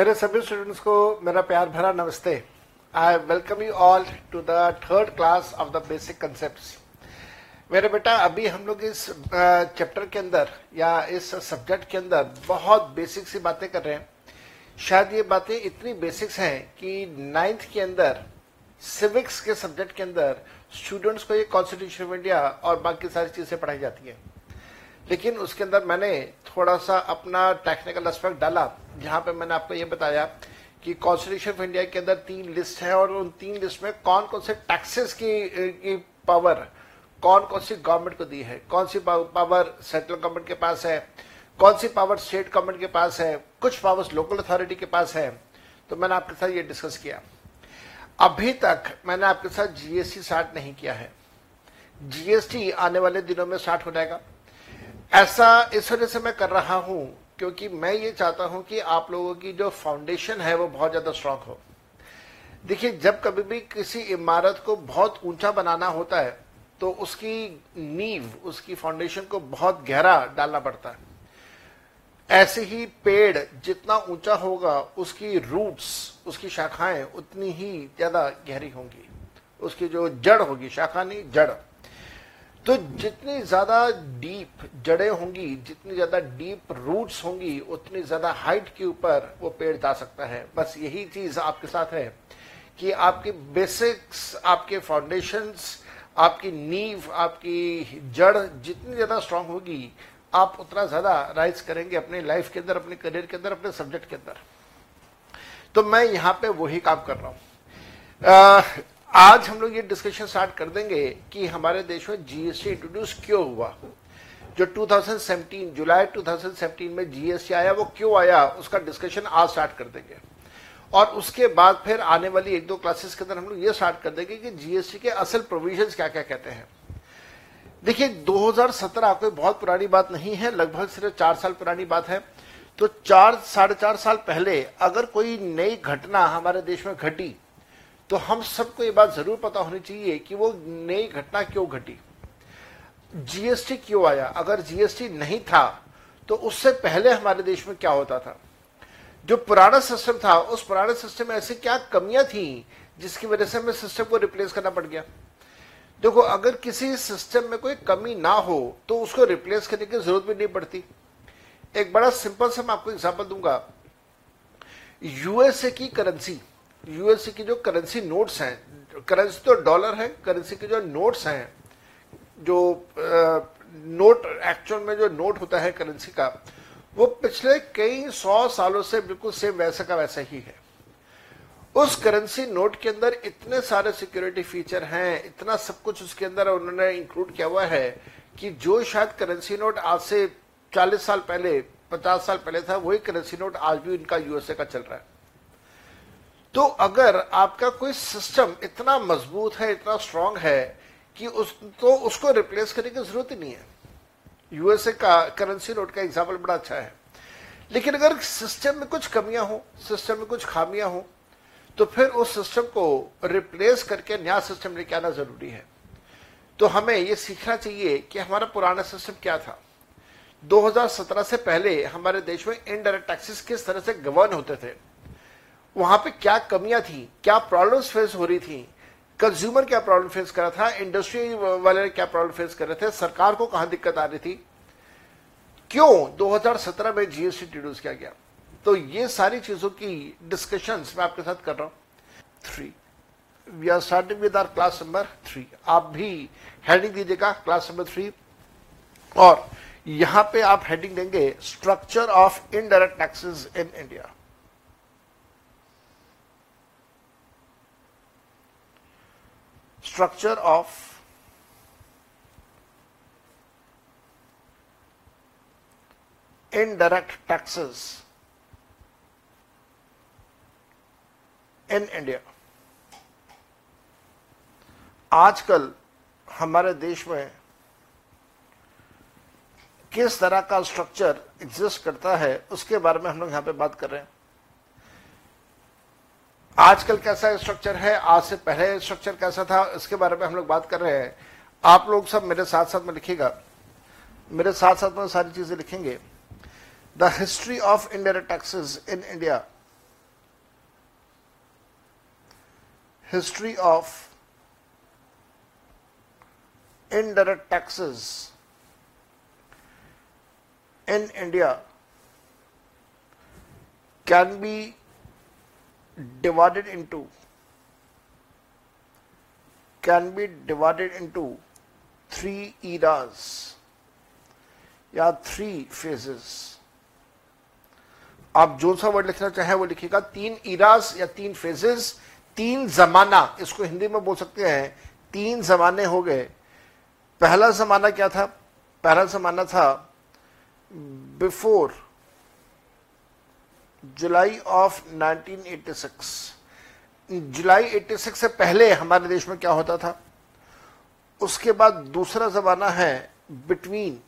मेरे सभी स्टूडेंट्स को मेरा प्यार भरा नमस्ते। I welcome you all to the third class of the basic concept मेरे बेटा, अभी हम लोग इस चैप्टर के अंदर या इस सब्जेक्ट के अंदर बहुत बेसिक सी बातें कर रहे हैं। शायद ये बातें इतनी बेसिक्स हैं कि नाइन्थ के अंदर सिविक्स के सब्जेक्ट के अंदर स्टूडेंट्स को ये कॉन्स्टिट्यूशन ऑफ़ इंडिया और बाकी सारी चीज़ें पढ़ाई जाती हैं। लेकिन उसके अंदर मैंने थोड़ा सा अपना टेक्निकल एस्पेक्ट डाला। जहाँ पे मैंने आपको ये बताया कि कॉन्स्टिट्यूशन ऑफ़ इंडिया के अंदर तीन लिस्ट है और उन तीन लिस्ट में कौन कौन से टैक्सेस की, की पावर कौन कौन सी गवर्नमेंट को दी है? कौन सी पावर सेंट्रल गवर्नमेंट के पास है? कौन सी पावर स्टेट गवर्नमेंट के पास है? कुछ पावर्स लोकल अथॉरिटी के पास है? तो मैंने आपके साथ ये डिस्कस किया। अभी तक मैंने आपके साथ जीएसटी स्टार्ट नहीं किया है। जीएसटी आने वाले दिनों में स्टार्ट हो जाएगा। ऐसा इस वजह से मैं कर रहा हूँ क्योंकि मैं ये चाहता हूँ कि आप लोगों की जो फाउंडेशन है वो बहुत ज़्यादा स्ट्रांग हो। देखिए, जब कभी भी किसी इमारत को बहुत ऊँचा बनाना होता है तो उसकी नींव, उसकी फाउंडेशन को बहुत गहरा डालना पड़ता है। ऐसे ही पेड़ जितना ऊँचा होगा, उसकी रूट्स उसकी शाखाएँ उतनी ही ज़्यादा गहरी होंगी। उसकी जो जड़ होगी, शाखा नहीं, जड़। तो जितनी ज़्यादा डीप जड़ें होंगी, जितनी ज़्यादा डीप रूट्स होंगी, उतनी ज़्यादा हाइट के ऊपर वो पेड़ जा सकता है। बस यही चीज़ आपके साथ है कि आपकी बेसिक्स, आपके फाउंडेशंस आपकी नींव, आपकी जड़ जितनी ज़्यादा स्ट्रांग होगी, आप उतना ज़्यादा राइज करेंगे अपने लाइफ के अंदर, अपने करियर के अंदर, अपने सब्जेक्ट के अंदर। तो मैं यहाँ पे वही काम कर रहा हूँ। आज हम लोग ये डिस्कशन स्टार्ट कर देंगे कि हमारे देश में जीएसटी इंट्रोड्यूस क्यों हुआ? जो 2017 जुलाई 2017 में जीएसटी आया, वो क्यों आया? उसका डिस्कशन आज स्टार्ट कर देंगे। और उसके बाद फिर आने वाली एक दो क्लासेस के अंदर हम लोग ये स्टार्ट कर देंगे कि जीएसटी के असल प्रोविजंस क्या क्या कहते हैं। देखिए 2017 कोई बहुत पुरानी बात नहीं है, लगभग सिर्फ़ चार साल पुरानी बात है। तो चार, साढ़े चार साल पहले अगर कोई नई घटना हमारे देश में घटी तो हम सबको ये बात ज़रूर पता होनी चाहिए कि वो नई घटना क्यों घटी। जीएसटी क्यों आया? अगर जीएसटी नहीं था तो उससे पहले हमारे देश में क्या होता था? जो पुराना सिस्टम था, उस पुराने सिस्टम में ऐसी क्या कमियाँ थी, जिसकी वजह से हमें सिस्टम को रिप्लेस करना पड़ गया? देखो, अगर किसी सिस्टम में कोई कमी ना हो तो उसको रिप्लेस करने की ज़रूरत भी नहीं पड़ती। एक बड़ा सिंपल सा मैं आपको एग्ज़ाम्पल दूँगा। यूएसए की करेंसी यूएसए की जो करेंसी नोट्स हैं करेंसी तो डॉलर है करेंसी के जो नोट्स हैं, जो नोट एक्चुअल में जो नोट होता है करेंसी का, वो पिछले कई सौ सालों से बिल्कुल सेम वैसा का वैसा ही है। उस करेंसी नोट के अंदर इतने सारे सिक्योरिटी फीचर हैं, इतना सब कुछ उसके अंदर उन्होंने इंक्लूड किया हुआ है कि जो शायद करेंसी नोट आज से 40 साल पहले 50 साल पहले था, वही करेंसी नोट आज भी इनका यूएसए का चल रहा है। तो अगर आपका कोई सिस्टम इतना मज़बूत है, इतना स्ट्रांग है कि उस तो उसको रिप्लेस करने की ज़रूरत ही नहीं है। यूएसए का करेंसी नोट का एग्ज़ाम्पल बड़ा अच्छा है। लेकिन अगर सिस्टम में कुछ कमियाँ हो सिस्टम में कुछ खामियाँ हो तो फिर उस सिस्टम को रिप्लेस करके नया सिस्टम लेके आना ज़रूरी है। तो हमें यह सीखना चाहिए कि हमारा पुराना सिस्टम क्या था। 2017 से पहले हमारे देश में इनडायरेक्ट टैक्सेस किस तरह से गवर्न होते थे। वहाँ पे क्या कमियाँ थी, क्या प्रॉब्लम्स फेस हो रही थी? कंज्यूमर क्या प्रॉब्लम फेस कर रहा था? इंडस्ट्री वाले क्या प्रॉब्लम फेस कर रहे थे? सरकार को कहाँ दिक्कत आ रही थी? क्यों 2017 में जीएसटी इंट्रोड्यूस किया गया? तो ये सारी चीज़ों की डिस्कशन मैं आपके साथ कर रहा हूँ। Three we are starting with our class number three आप भी हेडिंग दीजिएगा क्लास नंबर थ्री और यहाँ पे आप हेडिंग देंगे structure of indirect taxes in India structure of indirect taxes in India आजकल हमारे देश में किस तरह का स्ट्रक्चर एग्जिस्ट करता है, उसके बारे में हम लोग यहाँ पे बात कर रहे हैं। आजकल कैसा स्ट्रक्चर है? आज से पहले स्ट्रक्चर कैसा था? इसके बारे में हम लोग बात कर रहे हैं। आप लोग सब मेरे साथ साथ में लिखेगा मेरे साथ साथ में सारी चीज़ें लिखेंगे। The history of indirect taxes in India history of indirect taxes in India can be divided into, can be divided into three eras, या थ्री फेजेस आप जो सा वर्ड लिखना चाहे वो लिखिएगा, तीन इरास या तीन फेजेस तीन जमाना, इसको हिंदी में बोल सकते हैं, तीन जमाने हो गए। पहला जमाना क्या था? पहला जमाना था बिफोर जुलाई ऑफ़ 1986 जुलाई 86 से पहले हमारे देश में क्या होता था? उसके बाद दूसरा जमाना है between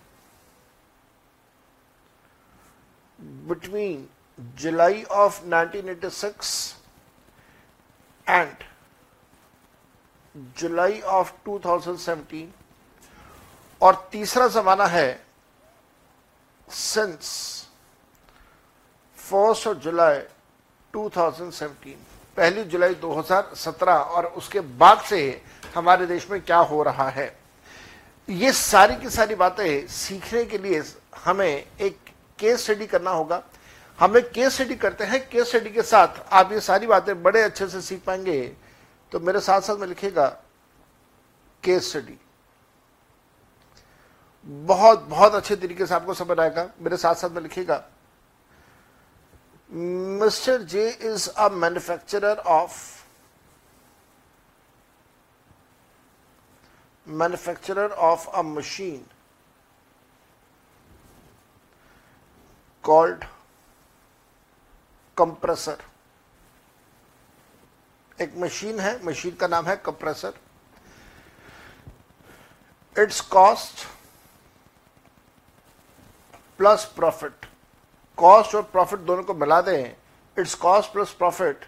between July of 1986 and July of 2017 और तीसरा जमाना है सिंस फ़र्स्ट ऑफ़ जुलाई 2017 पहली जुलाई 2017 और उसके बाद से हमारे देश में क्या हो रहा है। ये सारी की सारी बातें सीखने के लिए हमें एक केस स्टडी करना होगा। हम केस स्टडी करते हैं। केस स्टडी के साथ आप ये सारी बातें बड़े अच्छे से सीख पाएँगे। तो मेरे साथ साथ में लिखेगा केस स्टडी बहुत बहुत अच्छे तरीके से आपको समझ आएगा। मेरे साथ साथ में लिखिएगा mister J is a manufacturer of manufacturer of a machine called compressor एक मशीन है मशीन का नाम है compressor it's cost plus profit cost और प्रॉफिट दोनों को मिला दें it's cost plus profit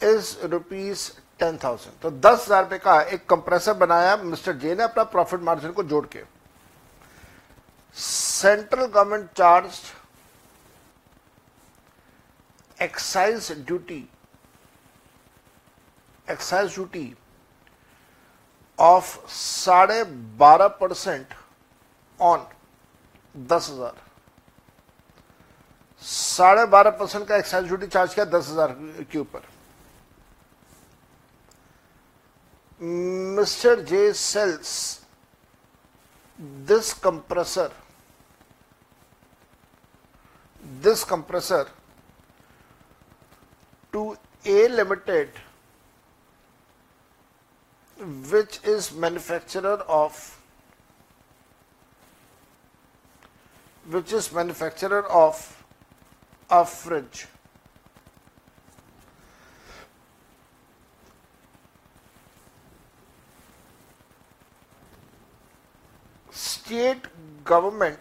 is rupees ten thousand तो दस हज़ार रुपए का एक कंप्रेसर बनाया, मिस्टर जे ने अपना प्रॉफिट मार्जिन को जोड़ के। Central government charge excise duty excise duty of साढ़े बारह परसेंट ऑन दस हज़ार। साढ़े बारह परसेंट का एक्साइज ड्यूटी चार्ज किया, दस हज़ार के ऊपर। Mister J sales this compressor this compressor to A limited which is manufacturer of which is manufacturer of a fridge. State government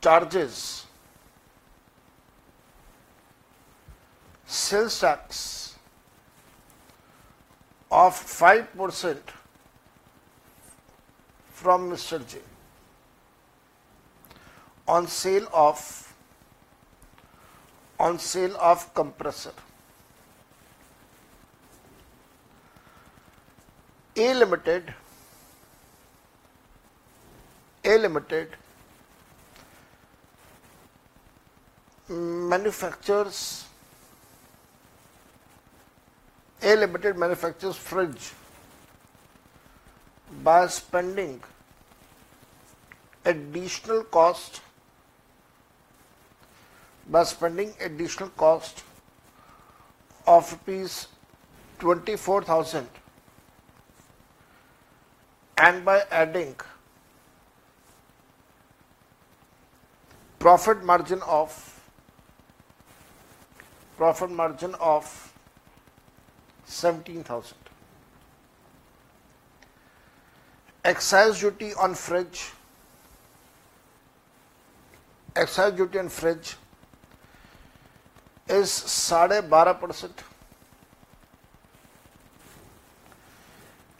charges sales tax of 5% from Mr. J on sale of on sale of compressor. A limited A limited manufactures A limited manufactures fridge by spending additional cost by spending additional cost of rupees 24,000 and by adding profit margin of profit margin of 17,000 excise duty on fridge excise duty on fridge is साढ़े बारह परसेंट।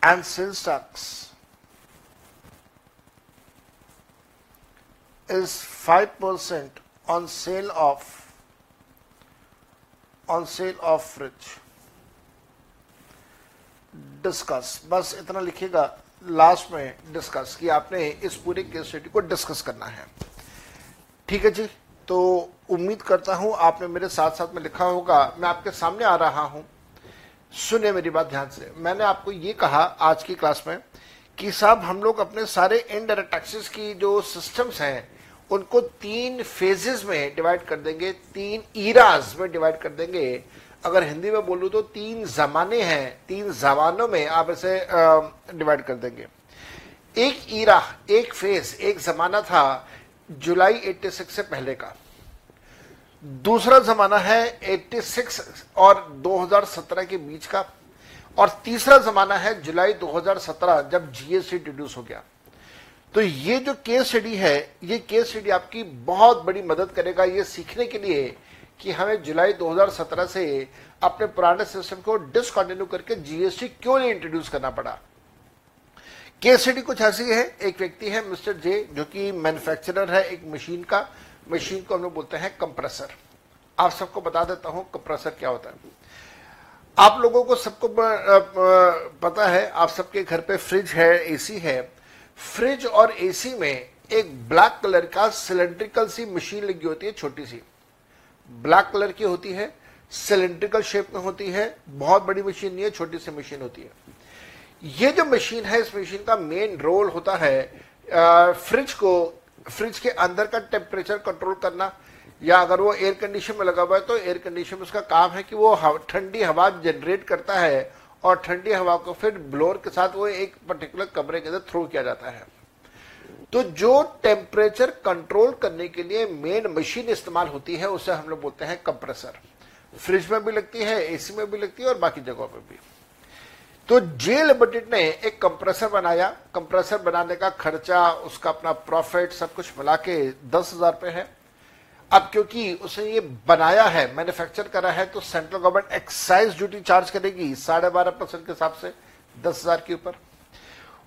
And sales tax is 5% on sale of, on sale of fridge. Discuss बस इतना लिखिएगा। Last में discuss कि आपने इस पूरे केस स्टडी को डिस्कस करना है। ठीक है जी? तो उम्मीद करता हूँ आपने मेरे साथ साथ में लिखा होगा, मैं आपके सामने आ रहा हूँ। सुने मेरी बात ध्यान से। मैंने आपको ये कहा आज की क्लास में कि साहब, हम लोग अपने सारे इनडायरेक्ट टैक्सेस की जो सिस्टम्स हैं, उनको तीन फेजेस में डिवाइड कर देंगे, तीन ईराज में डिवाइड कर देंगे। अगर हिंदी में बोलूँ तो तीन जमाने हैं, तीन जमानों में आप इसे डिवाइड कर देंगे। एक ईरा एक फ़ेज़ एक जमाना था जुलाई 86 से पहले का। दूसरा जमाना है 86 और 2017 के बीच का, और तीसरा जमाना है जुलाई 2017 जब जीएसटी इंट्रोड्यूस हो गया। तो ये जो केस स्टडी है, ये केस स्टडी आपकी बहुत बड़ी मदद करेगा ये सीखने के लिए कि हमें जुलाई 2017 से अपने पुराने सिस्टम को डिसकंटिन्यू करके जीएसटी क्यों नहीं इंट्रोड्यूस करना पड़ा। केस स्टडी कुछ ऐसी है, एक व्यक्ति है मिस्टर जे जो कि मैन्युफैक्चरर है एक मशीन का मशीन को हम लोग बोलते हैं कंप्रेसर आप सबको बता देता हूँ कंप्रेसर क्या होता है। आप लोगों को सबको पता है, आप सबके घर पे फ्रिज है एसी है। फ्रिज और एसी में एक ब्लैक कलर का सिलेंड्रिकल सी मशीन लगी होती है, छोटी सी। ब्लैक कलर की होती है सिलेंड्रिकल शेप में होती है, बहुत बड़ी मशीन नहीं है, छोटी सी मशीन होती है। ये जो मशीन है, इस मशीन का मेन रोल होता है फ्रिज को फ्रिज के अंदर का टेम्परेचर कंट्रोल करना, या अगर वो एयर कंडीशन में लगा हुआ है तो एयर कंडीशन में उसका काम है कि वो ठंडी हवा जनरेट करता है, और ठंडी हवा को फिर ब्लोअर के साथ वो एक पर्टिकुलर कमरे के अंदर थ्रो किया जाता है। तो जो टेम्परेचर कंट्रोल करने के लिए मेन मशीन इस्तेमाल होती है, उसे हम लोग बोलते हैं कंप्रेसर फ्रिज में भी लगती है एसी में भी लगती है, और बाकी जगहों पर भी। तो जे लिमिटेड ने एक कंप्रेसर बनाया। कंप्रेसर बनाने का खर्चा, उसका अपना प्रॉफिट, सब कुछ मिला के दस हज़ार रुपए है। अब क्योंकि उसने ये बनाया है, मैन्युफैक्चर करा है तो central government excise duty charge करेगी साढ़े बारह परसेंट के हिसाब से, दस हज़ार के ऊपर।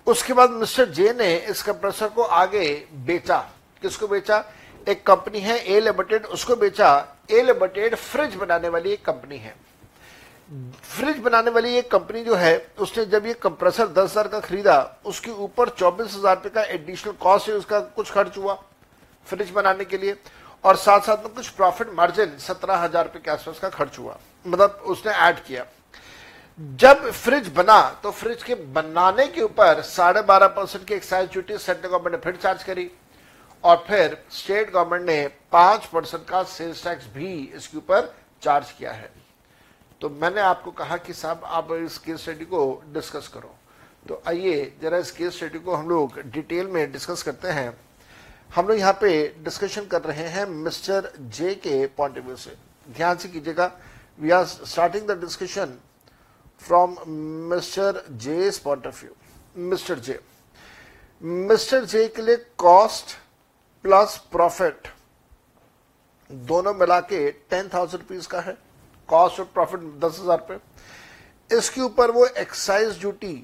उसके बाद मिस्टर जे ने इस कंप्रेसर को आगे बेचा। किसको बेचा? एक कंपनी है, ए लिमिटेड, उसको बेचा। ए लिमिटेड फ्रिज बनाने वाली एक कंपनी है। फ्रिज बनाने वाली एक कंपनी जो है, उसने जब ये कंप्रेसर दस हज़ार का खरीदा, उसके ऊपर चौबीस हज़ार रुपए का एडिशनल कॉस्ट है उसका कुछ खर्च हुआ फ्रिज बनाने के लिए। और साथ साथ में कुछ प्रॉफिट मार्जिन सत्रह हज़ार रुपए के आसपास का खर्च हुआ। मतलब उसने ऐड किया। जब फ्रिज बना तो फ्रिज के बनाने के ऊपर साढ़े बारह परसेंट की एक्साइज ड्यूटी सेंट्रल गवर्नमेंट ने फिर चार्ज करी। और फिर स्टेट गवर्नमेंट ने पाँच परसेंट का सेल्स टैक्स भी इसके ऊपर चार्ज किया है। तो मैंने आपको कहा कि साहब, आप इस केस स्टडी को डिस्कस करो। तो आइए, जरा इस केस स्टडी को हम लोग डिटेल में डिस्कस करते हैं। हम लोग यहाँ पे डिस्कशन कर रहे हैं मिस्टर जे के पॉइंट ऑफ़ व्यू से। ध्यान से कीजिएगा। We are starting the discussion from mister J point of view mister J mister J के लिए कॉस्ट प्लस प्रॉफिट दोनों मिला के टेन थाउज़ेंड रुपीज़ का है। कॉस्ट और प्रॉफिट दस हज़ार रुपए इसके ऊपर वो एक्साइज ड्यूटी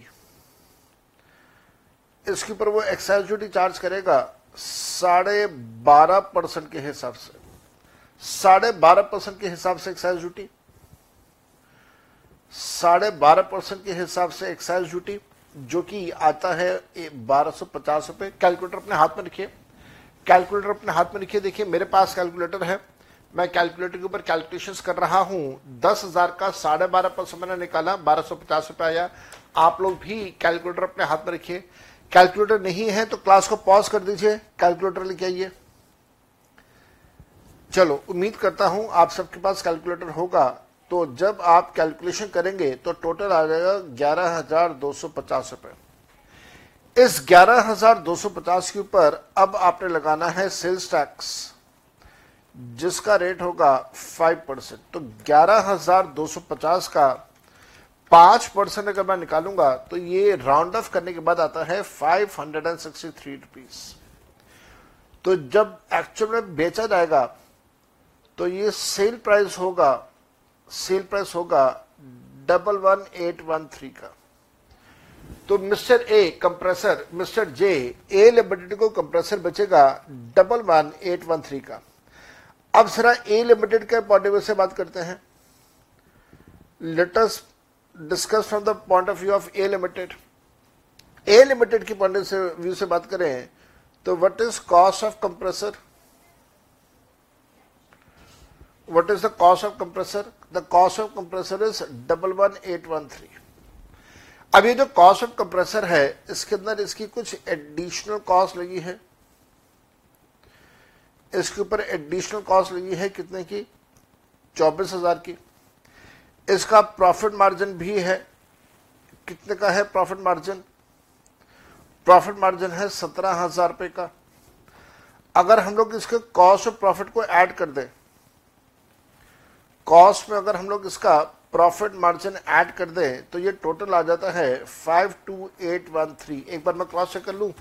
इसके ऊपर वो एक्साइज ड्यूटी चार्ज करेगा साढ़े बारह परसेंट के हिसाब से। साढ़े बारह परसेंट के हिसाब से एक्साइज ड्यूटी साढ़े बारह परसेंट के हिसाब से एक्साइज ड्यूटी जो कि आता है बारह सौ पचास रुपए। कैलकुलेटर अपने हाथ में रखिए। कैलकुलेटर अपने हाथ में रखिए। देखिए, मेरे पास कैलकुलेटर है। मैं कैलकुलेटर के ऊपर कैलकुलेशन कर रहा हूँ। दस हज़ार का साढ़े बारह परसेंट मैंने निकाला, बारह सौ पचास रुपए आया। आप लोग भी कैलकुलेटर अपने हाथ में रखिए। कैलकुलेटर नहीं है तो क्लास को पॉज कर दीजिए। कैलकुलेटर लेके आइए। चलो, उम्मीद करता हूँ आप सबके पास कैलकुलेटर होगा। तो जब आप कैलकुलेशन करेंगे तो टोटल आ जाएगा ग्यारह हज़ार दो सौ पचास रुपए। इस ग्यारह हज़ार दो सौ पचास के ऊपर अब आपने लगाना है सेल्स टैक्स जिसका रेट होगा फाइव परसेंट तो ग्यारह हज़ार दो सौ पचास का पाँच परसेंट अगर मैं निकालूँगा तो ये राउंड ऑफ़ करने के बाद आता है five hundred and sixty three rupees तो जब एक्चुअल में बेचा जाएगा तो ये सेल प्राइस होगा सेल प्राइस होगा double one eight one three का। तो mister A compressor mister J A limited को कंप्रेसर बचेगा double one eight one three का। अब जरा ए लिमिटेड के पॉइंट से बात करते हैं। Latest discuss from the point of view of A limited A limited की पॉइंट से व्यू से बात करें तो what is cost of compressor what is the cost of compressor the cost of compressor is double one eight one three अब ये जो cost of compressor है, इसके अंदर इसकी कुछ एडिशनल कॉस्ट लगी है। इसके ऊपर एडिशनल कॉस्ट लगी है कितने की? चौबीस हज़ार की। इसका प्रॉफिट मार्जिन भी है। कितने का है प्रॉफिट मार्जिन प्रॉफिट मार्जिन है सत्रह हज़ार रुपए का। अगर हम लोग इसके कॉस्ट और प्रॉफिट को ऐड कर दें कॉस्ट में अगर हम लोग इसका प्रॉफिट मार्जिन ऐड कर दें तो ये टोटल आ जाता है five two eight one three एक बार मैं क्रॉस चेक कर लू।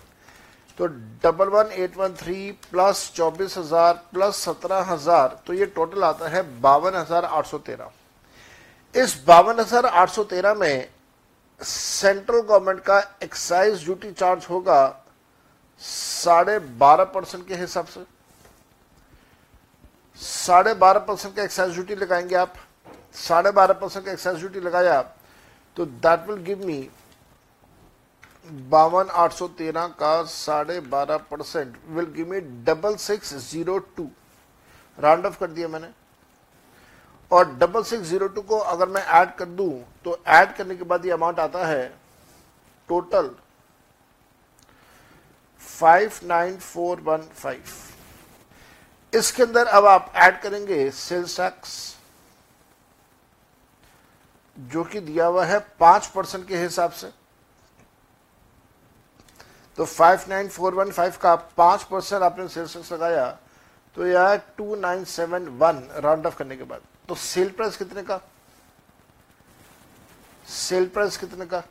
तो double one eight one three plus चौबीस हज़ार प्लस सत्रह हज़ार तो ये टोटल आता है बावन हज़ार आठ सौ तेरह। इस बावन हज़ार आठ सौ तेरह में सेंट्रल गवर्नमेंट का एक्साइज ड्यूटी चार्ज होगा साढ़े बारह परसेंट के हिसाब से। साढ़े बारह परसेंट का एक्साइज ड्यूटी लगाएँगे आप। साढ़े बारह परसेंट का एक्साइज ड्यूटी लगाया तो दैट विल गिव मी बावन आठ सौ तेरह का साढ़े बारह percent. Will give me double six zero two round off कर दिया मैंने। और डबल सिक्स ज़ीरो टू को अगर मैं ऐड कर दूँ तो ऐड करने के बाद ये अमाउंट आता है total five nine four one five इसके अंदर अब आप ऐड करेंगे सेल्स टैक्स जो कि दिया हुआ है पाँच परसेंट के हिसाब से। तो five nine four one five का पाँच परसेंट आपने सेल्स लगाया तो यह है two nine seven one round off करने के बाद। तो सेल प्राइस कितने का? सेल प्राइस कितने का?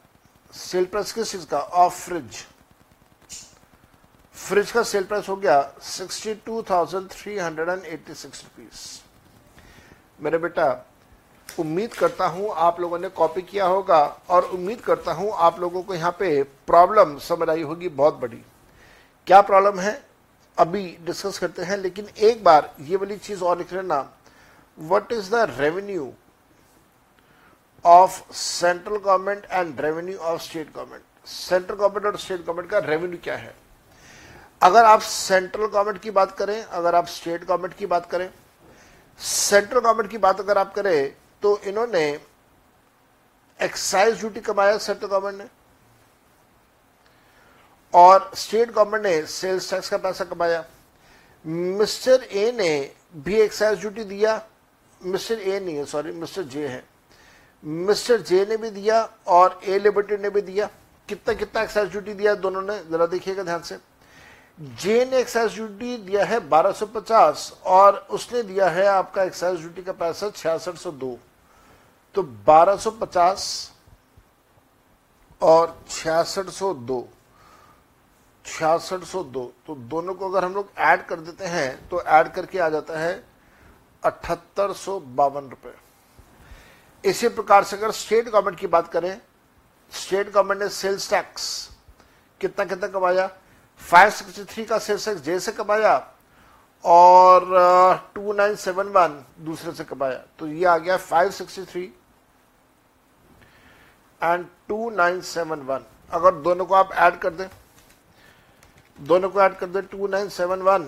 सेल प्राइस किस चीज़ का? ऑफ़ फ्रिज फ्रिज का सेल प्राइस हो गया sixty two thousand three hundred and eighty six rupees मेरे बेटा उम्मीद करता हूँ आप लोगों ने कॉपी किया होगा और उम्मीद करता हूँ आप लोगों को यहाँ पे प्रॉब्लम समझ आई होगी बहुत बड़ी। क्या प्रॉब्लम है? अभी डिस्कस करते हैं, लेकिन एक बार ये वाली चीज़ और लिख लेना। What is the revenue of central government and revenue of state government central government और स्टेट गवर्नमेंट का रेवेन्यू क्या है? अगर आप सेंट्रल गवर्नमेंट की बात करें, अगर आप स्टेट गवर्नमेंट की बात करें सेंट्रल गवर्नमेंट की बात अगर आप करें तो इन्होंने एक्साइज ड्यूटी कमाया सेंट्रल गवर्नमेंट ने। और स्टेट गवर्नमेंट ने सेल्स टैक्स का पैसा कमाया। मिस्टर ए ने भी एक्साइज ड्यूटी दिया। मिस्टर ए नहीं है सॉरी मिस्टर जे है। मिस्टर जे ने भी दिया और ए लिबर्टी ने भी दिया। कितना कितना एक्साइज ड्यूटी दिया दोनों ने, जरा देखिएगा ध्यान से। जे ने एक्साइज ड्यूटी दिया है 1250 और उसने दिया है आपका एक्साइज ड्यूटी का पैसा छियासठ सौ दो। तो 1250 और छियासठ सौ दो। छियासठ सौ दो। तो दोनों को अगर हम लोग ऐड कर देते हैं तो ऐड करके आ जाता है अठहत्तर सौ बावन रुपए। इसी प्रकार से अगर स्टेट गवर्नमेंट की बात करें स्टेट गवर्नमेंट ने सेल्स टैक्स कितना कितना कमाया? 563 का सेल्स टैक्स जे से कमाया और टू नाइन सेवन वन दूसरे से कमाया। तो ये आ गया 563 and two nine seven one. अगर दोनों को आप ऐड कर दें, दोनों को ऐड कर दें two nine seven one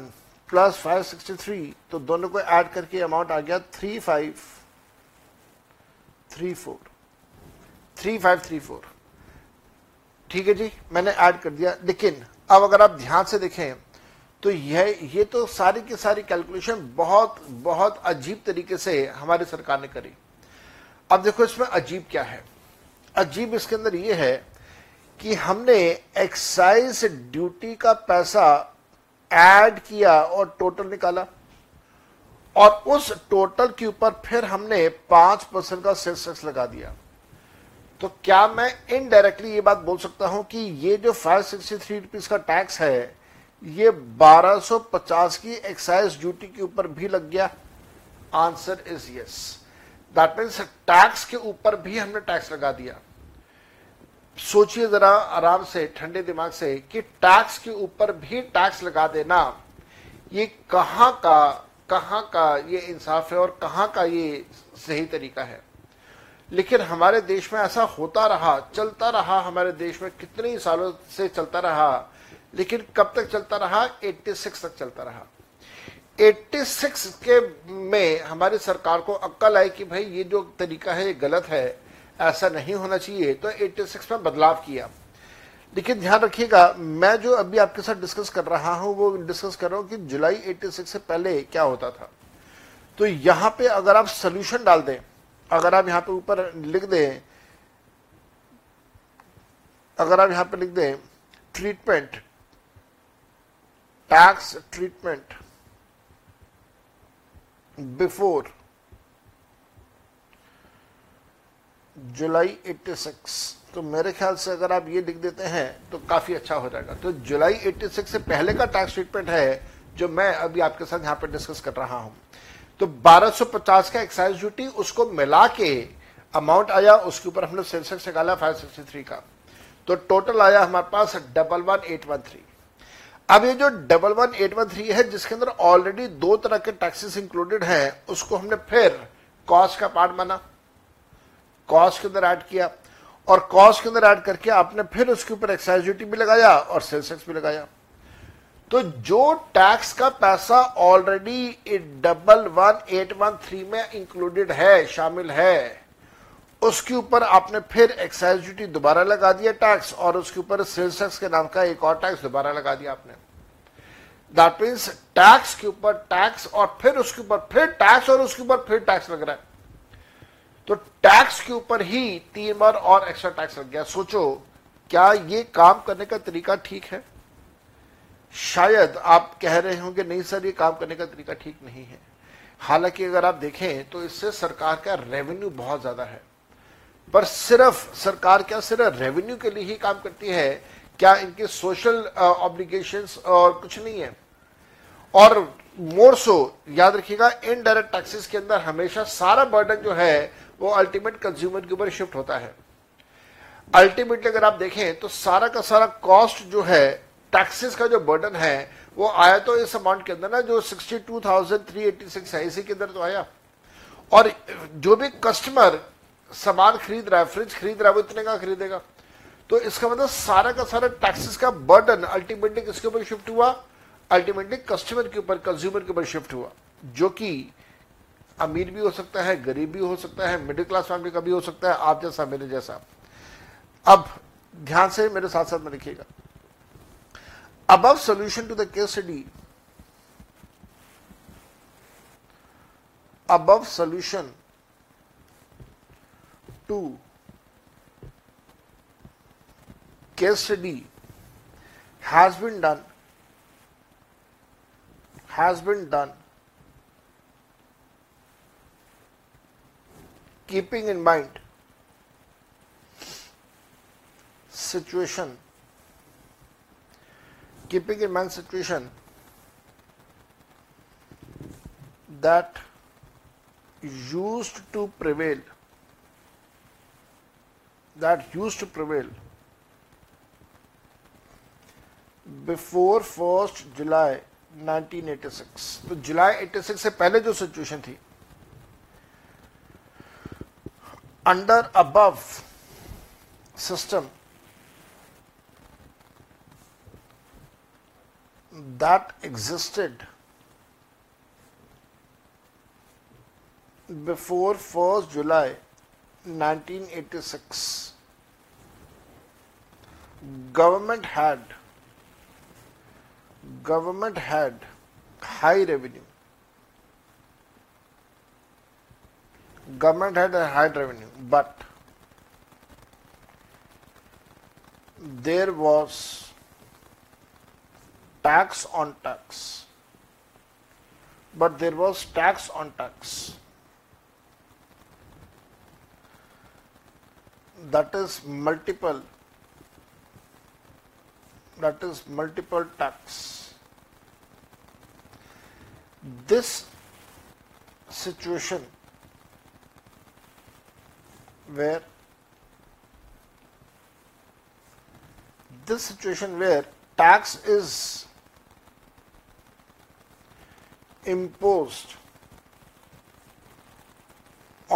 plus five sixty three तो दोनों को ऐड करके अमाउंट आ गया three five, three four. Three five, three four. ठीक है जी? मैंने ऐड कर दिया। लेकिन अब अगर आप ध्यान से देखें तो यह, ये तो सारी की सारी कैलकुलेशन बहुत बहुत अजीब तरीके से हमारी सरकार ने करी। अब देखो इसमें अजीब क्या है। अजीब इसके अंदर यह है कि हमने एक्साइज ड्यूटी का पैसा ऐड किया और टोटल निकाला। और उस टोटल के ऊपर फिर हमने पाँच परसेंट का सेल्स टैक्स लगा दिया। तो क्या मैं इनडायरेक्टली ये बात बोल सकता हूँ कि ये जो फाइव सिक्सटी थ्री रुपीज़ का टैक्स है, ये 1250 की एक्साइज ड्यूटी के ऊपर भी लग गया? Answer is yes that means tax के ऊपर भी हमने टैक्स लगा दिया। सोचिए जरा आराम से, ठंडे दिमाग से कि टैक्स के ऊपर भी टैक्स लगा देना, ये कहाँ का कहाँ का ये इंसाफ है और कहाँ का ये सही तरीका है? लेकिन हमारे देश में ऐसा होता रहा, चलता रहा, हमारे देश में कितने सालों से चलता रहा, लेकिन कब तक चलता रहा? 86 तक चलता रहा। 86 के में हमारी सरकार को अक्कल आई कि भाई, ये जो तरीका है, ये गलत है, ऐसा नहीं होना चाहिए। तो 86 में बदलाव किया। लेकिन ध्यान रखिएगा, मैं जो अभी आपके साथ डिस्कस कर रहा हूँ, वो डिस्कस कर रहा हूँ कि जुलाई 86 से पहले क्या होता था। तो यहाँ पे अगर आप सोल्यूशन डाल दें अगर आप यहाँ पे ऊपर लिख दें, अगर आप यहाँ पे लिख दें treatment tax treatment before July 86 तो मेरे ख्याल से अगर आप ये लिख देते हैं तो काफ़ी अच्छा हो जाएगा। तो जुलाई 86 से पहले का टैक्स ट्रीटमेंट है, जो मैं अभी आपके साथ यहाँ पे डिस्कस कर रहा हूँ। तो 1250 का एक्साइज ड्यूटी उसको मिला के अमाउंट आया, उसके ऊपर हमने सेंसेक्स निकाला 563 का। तो टोटल आया हमारे पास double one eight one three अब ये जो double one eight one three है, जिसके अंदर ऑलरेडी दो तरह के टैक्सेस इंक्लूडेड हैं, उसको हमने फिर कॉस्ट का पार्ट माना। कॉस्ट के अंदर ऐड किया और कॉस्ट के अंदर ऐड करके आपने फिर उसके ऊपर एक्साइज ड्यूटी भी लगाया और सेल्स टैक्स भी लगाया। तो जो टैक्स का पैसा already double one eight one three में इंक्लूडेड है, शामिल है, उसके ऊपर आपने फिर एक्साइज ड्यूटी दोबारा लगा दिया टैक्स और उसके ऊपर सेल्स टैक्स के नाम का एक और टैक्स दोबारा लगा दिया आपने। दैट मीन्स टैक्स के ऊपर टैक्स और फिर उसके ऊपर फिर टैक्स और उसके ऊपर फिर टैक्स लग रहा है। तो टैक्स के ऊपर ही तीन बार और एक्स्ट्रा टैक्स लग गया। सोचो, क्या ये काम करने का तरीका ठीक है? शायद आप कह रहे होंगे नहीं सर ये काम करने का तरीका ठीक नहीं है। हालाँकि अगर आप देखें तो इससे सरकार का रेवेन्यू बहुत ज़्यादा है। पर सिर्फ़ सरकार क्या सिर्फ़ रेवेन्यू के लिए ही काम करती है? क्या इनके सोशल ऑब्लिगेशंस uh, और कुछ नहीं है? और मोर सो याद रखिएगा इनडायरेक्ट टैक्सेस के अंदर हमेशा सारा बर्डन जो है वो अल्टीमेट कंज्यूमर के ऊपर शिफ्ट होता है। अल्टीमेटली अगर आप देखें तो सारा का सारा कॉस्ट जो है टैक्सेस का जो बर्डन है वो आया तो इस अमाउंट के अंदर ना जो 62,386 है इसी के अंदर तो आया। और जो भी कस्टमर सामान खरीद रहा है फ्रिज खरीद रहा है वो इतने का खरीदेगा। तो इसका मतलब सारा का सारा टैक्सेस का बर्डन अल्टीमेटली किसके ऊपर शिफ्ट हुआ? अल्टीमेटली कस्टमर के ऊपर कंज्यूमर के ऊपर शिफ्ट हुआ। जो कि अमीर भी हो सकता है गरीब भी हो सकता है मिडिल क्लास फैमिली का भी हो सकता है आप जैसा मेरे जैसा। अब ध्यान से मेरे साथ साथ में लिखिएगा above solution to the study above solution to study has been done has been done keeping in mind situation keeping in mind situation that used to prevail that used to prevail before 1st July 1986 तो जुलाई 86 से पहले जो situation थी under above system that existed before 1st July 1986 government had government had high revenue. Government had a high revenue but there was tax on tax. But there was tax on tax. That is multiple. That is multiple tax. This situation where this situation where tax is imposed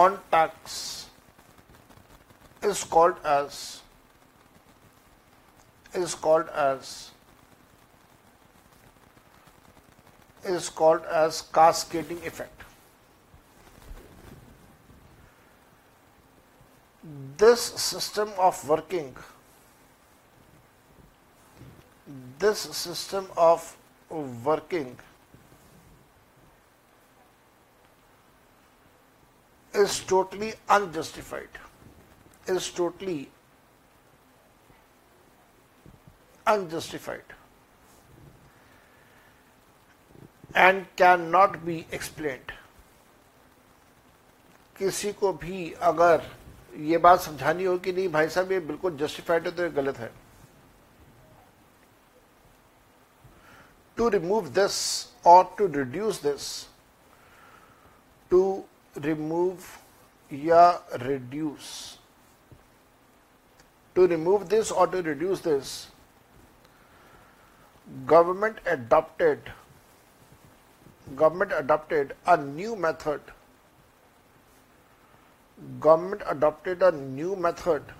on tax is called as is called as is called as cascading effect. This system of working this system of working is totally unjustified is totally unjustified and cannot be explained किसी को भी अगर ये बात समझानी हो कि नहीं भाई साहब ये बिल्कुल जस्टिफाइड है तो ये गलत है टू रिमूव दिस और to reduce this to remove या reduce to remove this or to reduce this, government adopted government adopted a new method government adopted a new method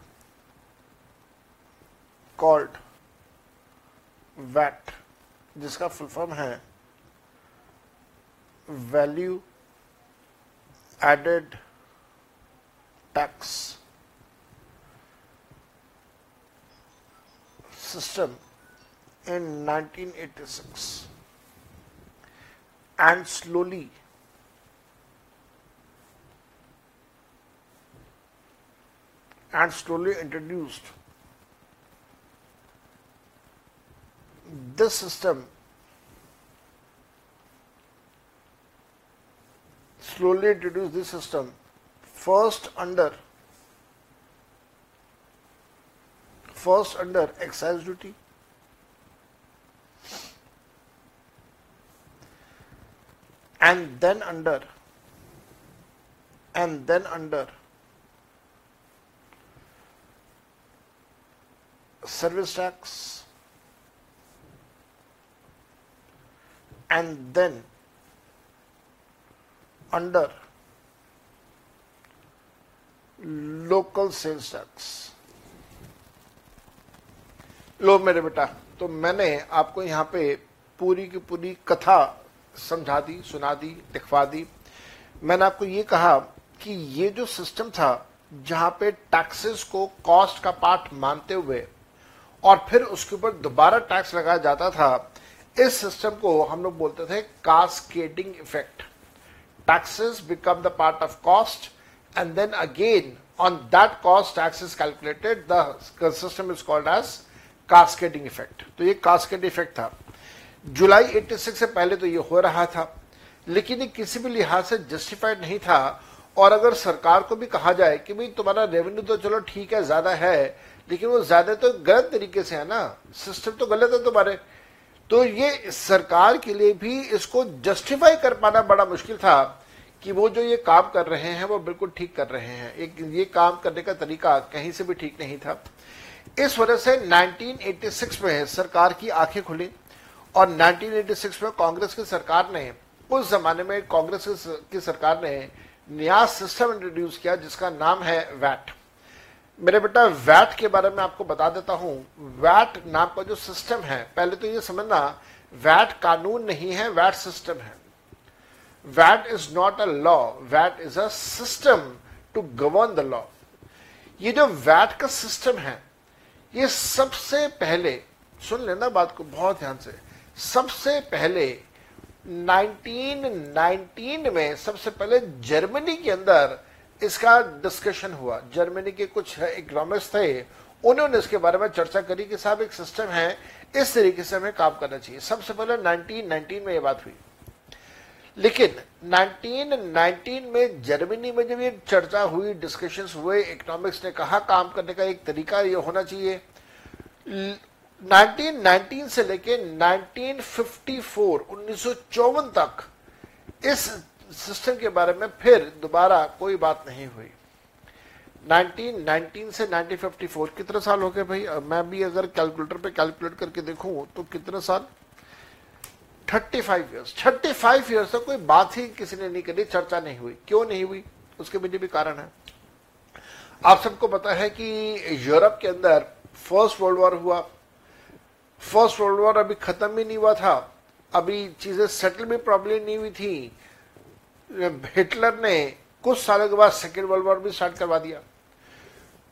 called VAT जिसका full form है value added tax system in 1986 and slowly and slowly introduced this system slowly introduced this system. First under first under excise duty. And then under and then under service tax. And then under local sales tax. लो मेरे बेटा तो मैंने आपको यहाँ पे पूरी की पूरी कथा समझा दी, सुना दी, दिखवा दी। मैंने आपको ये कहा कि ये जो सिस्टम था, जहाँ पे टैक्सेस को कॉस्ट का पार्ट मानते हुए और फिर उसके ऊपर दोबारा टैक्स लगाया जाता था, इस सिस्टम को हम लोग बोलते थे cascading effect taxes become the part of cost and then again on that cost tax is calculated the system is called as cascading effect तो ये कास्केड इफ़ेक्ट था। जुलाई 86 से पहले तो ये हो रहा था, लेकिन ये किसी भी लिहाज से जस्टिफाइड नहीं था। और अगर सरकार को भी कहा जाए कि भाई तुम्हारा रेवेन्यू तो चलो ठीक है, ज़्यादा है, लेकिन वो ज़्यादा तो गलत तरीके से है ना। सिस्टम तो गलत है तुम्हारे। तो ये सरकार के लिए भी इसको जस्टिफाई कर पाना बड़ा मुश्किल था कि वो जो ये काम कर रहे हैं, वो बिल्कुल ठीक कर रहे हैं। एक ये काम करने का तरीका कहीं से भी ठीक नहीं था। इस वजह से 1986 में सरकार की आँखें खुली और 1986 में कांग्रेस की सरकार ने, उस जमाने में कांग्रेस की सरकार ने नया सिस्टम इंट्रोड्यूस किया जिसका नाम है वैट। मेरे बेटा, वैट के बारे में आपको बता देता हूँ। वैट नाम का जो सिस्टम है, पहले तो ये समझना, वैट कानून नहीं है, वैट सिस्टम है। VAT is not a law, VAT is a system to govern the law. ये जो वैट का सिस्टम है, ये सबसे पहले, सुन लेना बात को बहुत ध्यान से, सबसे पहले 1919 में, सबसे पहले जर्मनी के अंदर इसका डिस्कशन हुआ। जर्मनी के कुछ इकोनॉमिक्स थे, उन्होंने इसके बारे में चर्चा करी कि साहब, एक सिस्टम है, इस तरीके से हमें काम करना चाहिए। सबसे पहले 1919 में ये बात हुई। लेकिन 1919 में जर्मनी में जब ये चर्चा हुई डिस्कशंस हुए इकोनॉमिक्स ने कहा, काम करने का एक तरीका ये होना चाहिए। 1919 से लेके 1954 1954 तक इस सिस्टम के बारे में फिर दोबारा कोई बात नहीं हुई। 1919 से 1954 कितने साल हो गए भाई? मैं भी अगर कैलकुलेटर पे कैलकुलेट करके देखूँ तो कितने साल? 35 इयर्स 35 इयर्स तक कोई बात ही किसी ने नहीं करी, चर्चा नहीं हुई। क्यों नहीं हुई? उसके पीछे भी कारण है। आप सबको पता है कि यूरोप के अंदर फ़र्स्ट वर्ल्ड वॉर हुआ। फ़र्स्ट वर्ल्ड वॉर अभी खत्म भी नहीं हुआ था। अभी चीज़ें सेटल भी प्रॉब्लम नहीं हुई थी। हिटलर ने कुछ सालों के बाद सेकेंड वर्ल्ड वॉर भी स्टार्ट करवा दिया।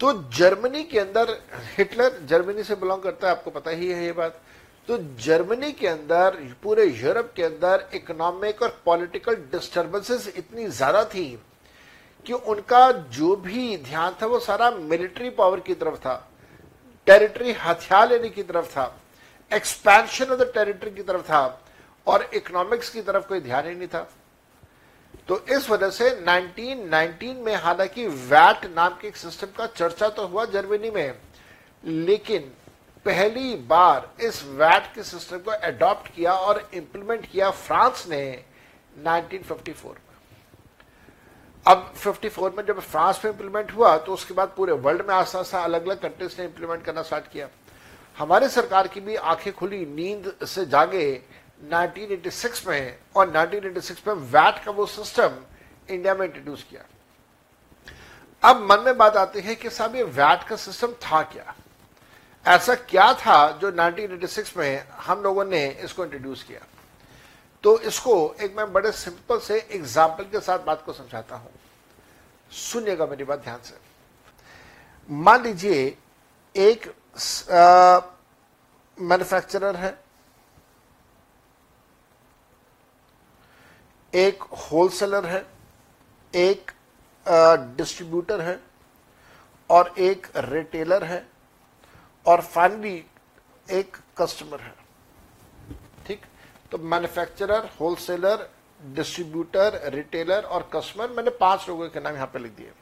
तो जर्मनी के अंदर, हिटलर जर्मनी से बिलोंग करता है, आपको पता ही है ये बात। तो जर्मनी के अंदर, पूरे यूरोप के अंदर इकोनॉमिक और पॉलिटिकल डिस्टर्बेंसेस इतनी ज़्यादा थी कि उनका जो भी ध्यान था, वो सारा मिलिट्री पावर की तरफ़ था। टेरिटरी हथियार लेने की तरफ़ था। एक्सपेंशन ऑफ़ द टेरिटरी की तरफ़ था। और इकोनॉमिक्स की तरफ़ कोई ध्यान ही नहीं था। तो इस वजह से 1919 में हालाँकि वैट नाम के एक सिस्टम का चर्चा तो हुआ जर्मनी में, लेकिन पहली बार इस वैट के सिस्टम को अडॉप्ट किया और इंप्लीमेंट किया फ्रांस ने 1954 में। अब 54 में जब फ्रांस में इंप्लीमेंट हुआ तो उसके बाद पूरे वर्ल्ड में आस्ता आस्ता अलग अलग कंट्रीज़ ने इंप्लीमेंट करना स्टार्ट किया। हमारी सरकार की भी आँखें खुली, नींद से जागे 1986 में और 1986 में वैट का वो सिस्टम इंडिया में इंट्रोड्यूस किया। अब मन में बात आती है कि साहब ये वैट का सिस्टम था क्या? ऐसा क्या था जो 1986 में हम लोगों ने इसको इंट्रोड्यूस किया? तो इसको एक मैं बड़े सिंपल से एग्ज़ाम्पल के साथ बात को समझाता हूँ। सुनिएगा मेरी बात ध्यान से। मान लीजिए एक मैन्युफैक्चरर है एक होलसेलर है, एक डिस्ट्रीब्यूटर है, और एक रिटेलर है, और फाइनली एक कस्टमर है। ठीक? तो मैन्युफैक्चरर होलसेलर डिस्ट्रीब्यूटर रिटेलर और कस्टमर मैंने पाँच लोगों के नाम यहाँ पे लिख दिए।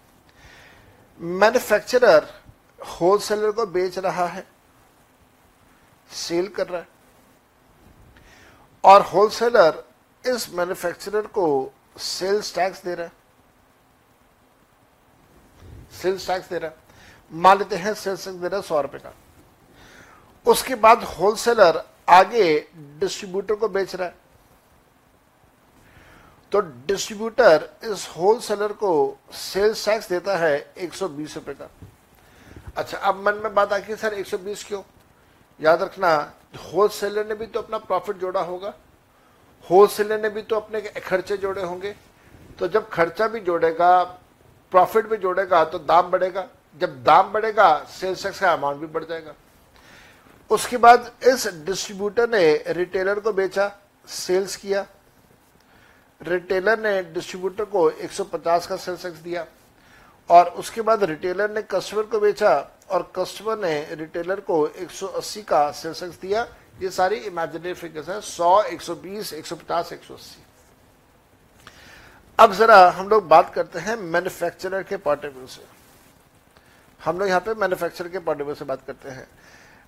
मैन्युफैक्चरर होलसेलर को बेच रहा है सेल कर रहा है, और होलसेलर इस मैन्युफैक्चरर को सेल्स टैक्स दे रहा है। सेल्स टैक्स दे रहा है। मान लेते हैं सेल्स टैक्स दे रहा है सौ रुपए का। उसके बाद होलसेलर आगे डिस्ट्रीब्यूटर को बेच रहा है। तो डिस्ट्रीब्यूटर इस होलसेलर को सेल्स टैक्स देता है एक सौ बीस रुपए का। अच्छा अब मन में बात है सर 120 क्यों? याद रखना होलसेलर ने भी तो अपना प्रॉफिट जोड़ा होगा। होलसेलर ने भी तो अपने खर्चे जोड़े होंगे। तो जब खर्चा भी जोड़ेगा प्रॉफिट भी जोड़ेगा तो दाम बढ़ेगा। जब दाम बढ़ेगा सेल्स टैक्स का अमाउंट भी बढ़ जाएगा। उसके बाद इस डिस्ट्रीब्यूटर ने रिटेलर को बेचा सेल्स किया। रिटेलर ने डिस्ट्रीब्यूटर को 150 का सेल्स टैक्स दिया। और उसके बाद रिटेलर ने कस्टमर को बेचा और कस्टमर ने रिटेलर को 180 का सेल्स टैक्स दिया। ये सारी इमेजिनरी फिगर्स हैं 100, 120, 150, 180 अब जरा हम लोग बात करते हैं मैन्युफैक्चरर के पॉइंट ऑफ़ व्यू से। हम लोग यहाँ पे मैन्युफैक्चरर के पॉइंट ऑफ़ व्यू से बात करते हैं।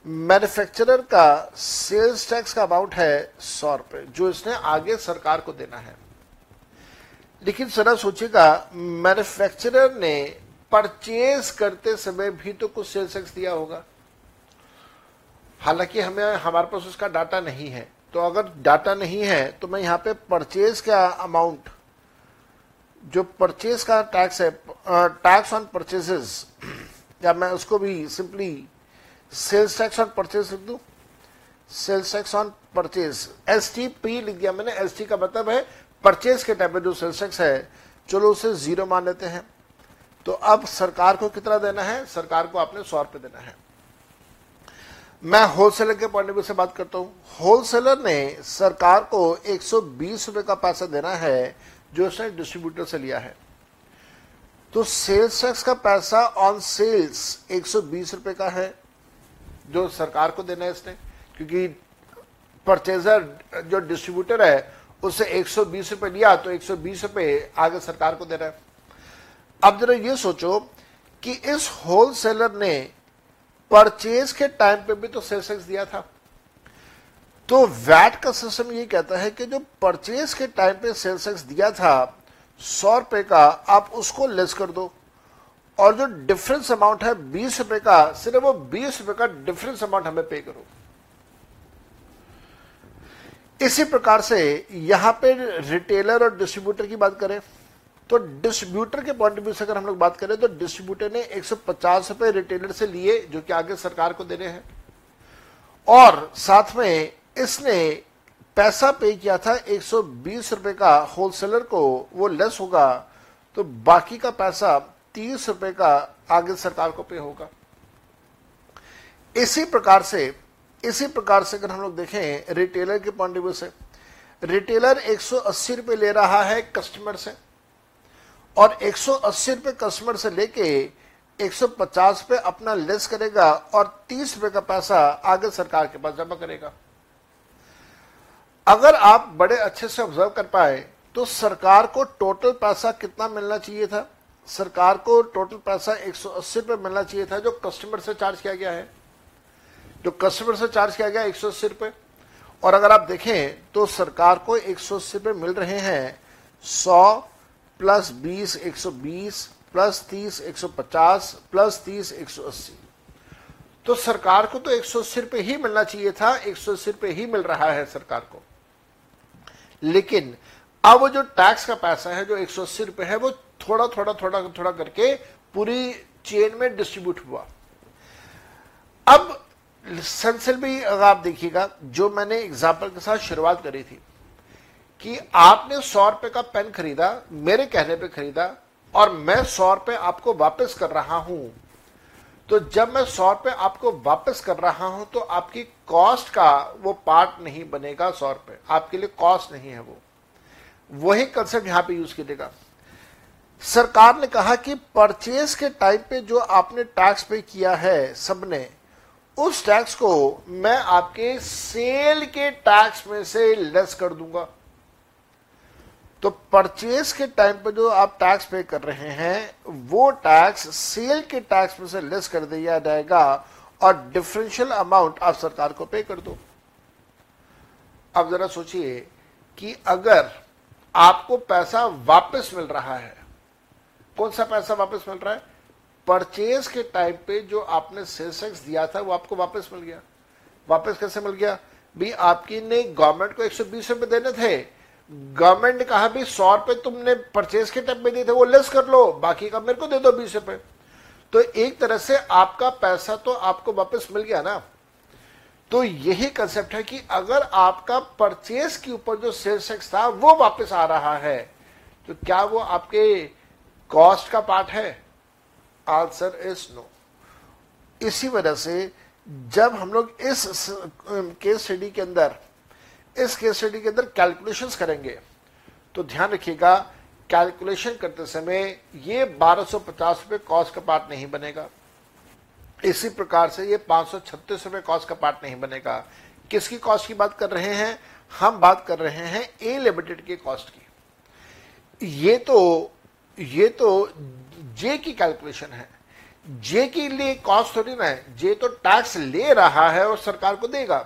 मैन्युफैक्चरर का सेल्स टैक्स का अमाउंट है सौ रुपए जो इसने आगे सरकार को देना है। लेकिन जरा सोचिएगा मैन्युफैक्चरर ने परचेज करते समय भी तो कुछ सेल्स टैक्स दिया होगा। हालाँकि हमें, हमारे पास उसका डाटा नहीं है। तो अगर डाटा नहीं है तो मैं यहाँ पे परचेज का अमाउंट जो परचेज का टैक्स है टैक्स ऑन परचेजेस या मैं उसको भी simply sales tax on purchase लिख दू? Sales tax on purchase S T P लिख दिया मैंने। एस टी का मतलब है परचेज के टाइप में जो सेल्स टैक्स है, चलो उसे ज़ीरो मान लेते हैं। तो अब सरकार को कितना देना है? सरकार को आपने सौ रुपए देना है। मैं होलसेलर के पॉइंट ऑफ़ व्यू से बात करता हूँ। होलसेलर ने सरकार को 120 रुपए का पैसा देना है जो उसने डिस्ट्रीब्यूटर से लिया है। तो सेल्स टैक्स का पैसा ऑन सेल्स 120 रुपए का है, जो सरकार को देना है इसने। क्योंकि परचेजर जो डिस्ट्रीब्यूटर है उससे 120 रुपए लिया तो 120 रुपए आगे सरकार को दे रहा है। अब जरा ये सोचो कि इस होलसेलर ने परचेज के टाइम पे भी तो सेल्स टैक्स दिया था। तो वैट का सिस्टम ये कहता है कि जो परचेज के टाइम पे सेल्स टैक्स दिया था, सौ रुपए का, आप उसको लेस कर दो। और जो डिफरेंस अमाउंट है बीस रुपए का, सिर्फ़ वो बीस रुपए का डिफरेंस अमाउंट हमें पे करो। इसी प्रकार से यहाँ पे रिटेलर और डिस्ट्रीब्यूटर की बात करें। तो डिस्ट्रीब्यूटर के पॉइंट ऑफ़ व्यू से अगर हम लोग बात करें तो डिस्ट्रीब्यूटर ने एक रुपए रिटेलर से लिए, जो कि आगे सरकार को देने हैं। और साथ में इसने पैसा पे किया था 120 रुपए का होलसेलर को, वो लेस होगा तो बाकी का पैसा 30 रुपए का आगे सरकार को पे होगा। इसी प्रकार से, इसी प्रकार से अगर हम लोग देखें रिटेलर के पॉइंट ऑफ़ व्यू से रिटेलर 180 रुपए ले रहा है कस्टमर से। और 180 रुपए कस्टमर से लेके 150 रुपए अपना लेस करेगा और 30 रुपए का पैसा आगे सरकार के पास जमा करेगा। अगर आप बड़े अच्छे से ऑब्ज़र्व कर पाए तो सरकार को टोटल पैसा कितना मिलना चाहिए था? सरकार को टोटल पैसा 180 रुपए मिलना चाहिए था जो कस्टमर से चार्ज किया गया है। जो कस्टमर से चार्ज किया गया एक सौ अस्सी रुपए। और अगर आप देखें तो सरकार को एक सौ अस्सी रुपए मिल रहे हैं सौ प्लस बीस एक सौ बीस, प्लस तीस एक सौ पचास, प्लस तीस एक सौ अस्सी। तो सरकार को तो एक सौ अस्सी रुपए ही मिलना चाहिए था, एक सौ अस्सी रुपए ही मिल रहा है सरकार को। लेकिन अब जो टैक्स का पैसा है, जो एक सौ अस्सी रुपये है, वो थोड़ा थोड़ा थोड़ा थोड़ा करके पूरी चेन में डिस्ट्रीब्यूट हुआ। अब सेंसिल भी अगर आप देखिएगा, जो मैंने एग्ज़ाम्पल के साथ शुरुआत करी थी कि आपने सौ रुपए का पेन खरीदा, मेरे कहने पे खरीदा, और मैं सौ रुपए आपको वापस कर रहा हूँ। तो जब मैं सौ रुपए आपको वापस कर रहा हूँ तो आपकी कॉस्ट का वो पार्ट नहीं बनेगा सौ रुपए। आपके लिए कॉस्ट नहीं है वो। वही कंसेप्ट यहाँ पे यूज़ कीजिएगा। सरकार ने कहा कि परचेज के टाइम पे जो आपने टैक्स पे किया है सबने, उस टैक्स को मैं आपके सेल के टैक्स में से लेस कर दूँगा। तो परचेज के टाइम पे जो आप टैक्स पे कर रहे हैं, वो टैक्स सेल के टैक्स में से लेस कर दिया जाएगा और डिफरेंशियल अमाउंट आप सरकार को पे कर दो। अब जरा सोचिए कि अगर आपको पैसा वापस मिल रहा है, कौन सा पैसा वापस मिल रहा है? परचेज के टाइम पे जो आपने सेल्स दिया था, वो आपको वापस मिल गया। वापस कैसे मिल गया? भी आपकी ने गवर्नमेंट को एक सौ बीस रुपए देने थे गवर्नमेंट ने कहा भी सौ रुपए तुमने परचेज के टाइम में दिए थे, वो लेस कर लो, बाकी का मेरे को दे दो बीस रुपए। तो एक तरह से आपका पैसा तो आपको वापस मिल गया ना। तो यही कंसेप्ट है कि अगर आपका परचेज के ऊपर जो सेल्स टैक्स था, वो वापस आ रहा है तो क्या वो आपके कॉस्ट का पार्ट है? आंसर इज़ नो इसी वजह से जब हम लोग इस केस स्टडी के अंदर इस केस स्टडी के अंदर कैलकुलेशंस करेंगे। तो ध्यान रखिएगा कैलकुलेशन करते समय ये 1250 रुपए कॉस्ट का पार्ट नहीं बनेगा। इसी प्रकार से ये पाँच रुपए कॉस्ट का पार्ट नहीं बनेगा। किसकी कॉस्ट की बात कर रहे हैं? हम बात कर रहे हैं ए लिमिटेड की कॉस्ट की। ये तो ये तो जे की कैलकुलेशन है। जे के लिए कॉस्ट थोड़ी ना है। जे तो टैक्स ले रहा है और सरकार को देगा।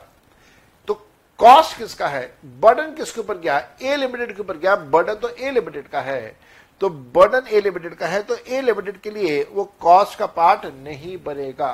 कॉस्ट किसका है? बर्डन किसके ऊपर गया? ए लिमिटेड के ऊपर गया। बर्डन तो ए लिमिटेड का है। तो बर्डन ए लिमिटेड का है तो ए लिमिटेड के लिए वो कॉस्ट का पार्ट नहीं बनेगा।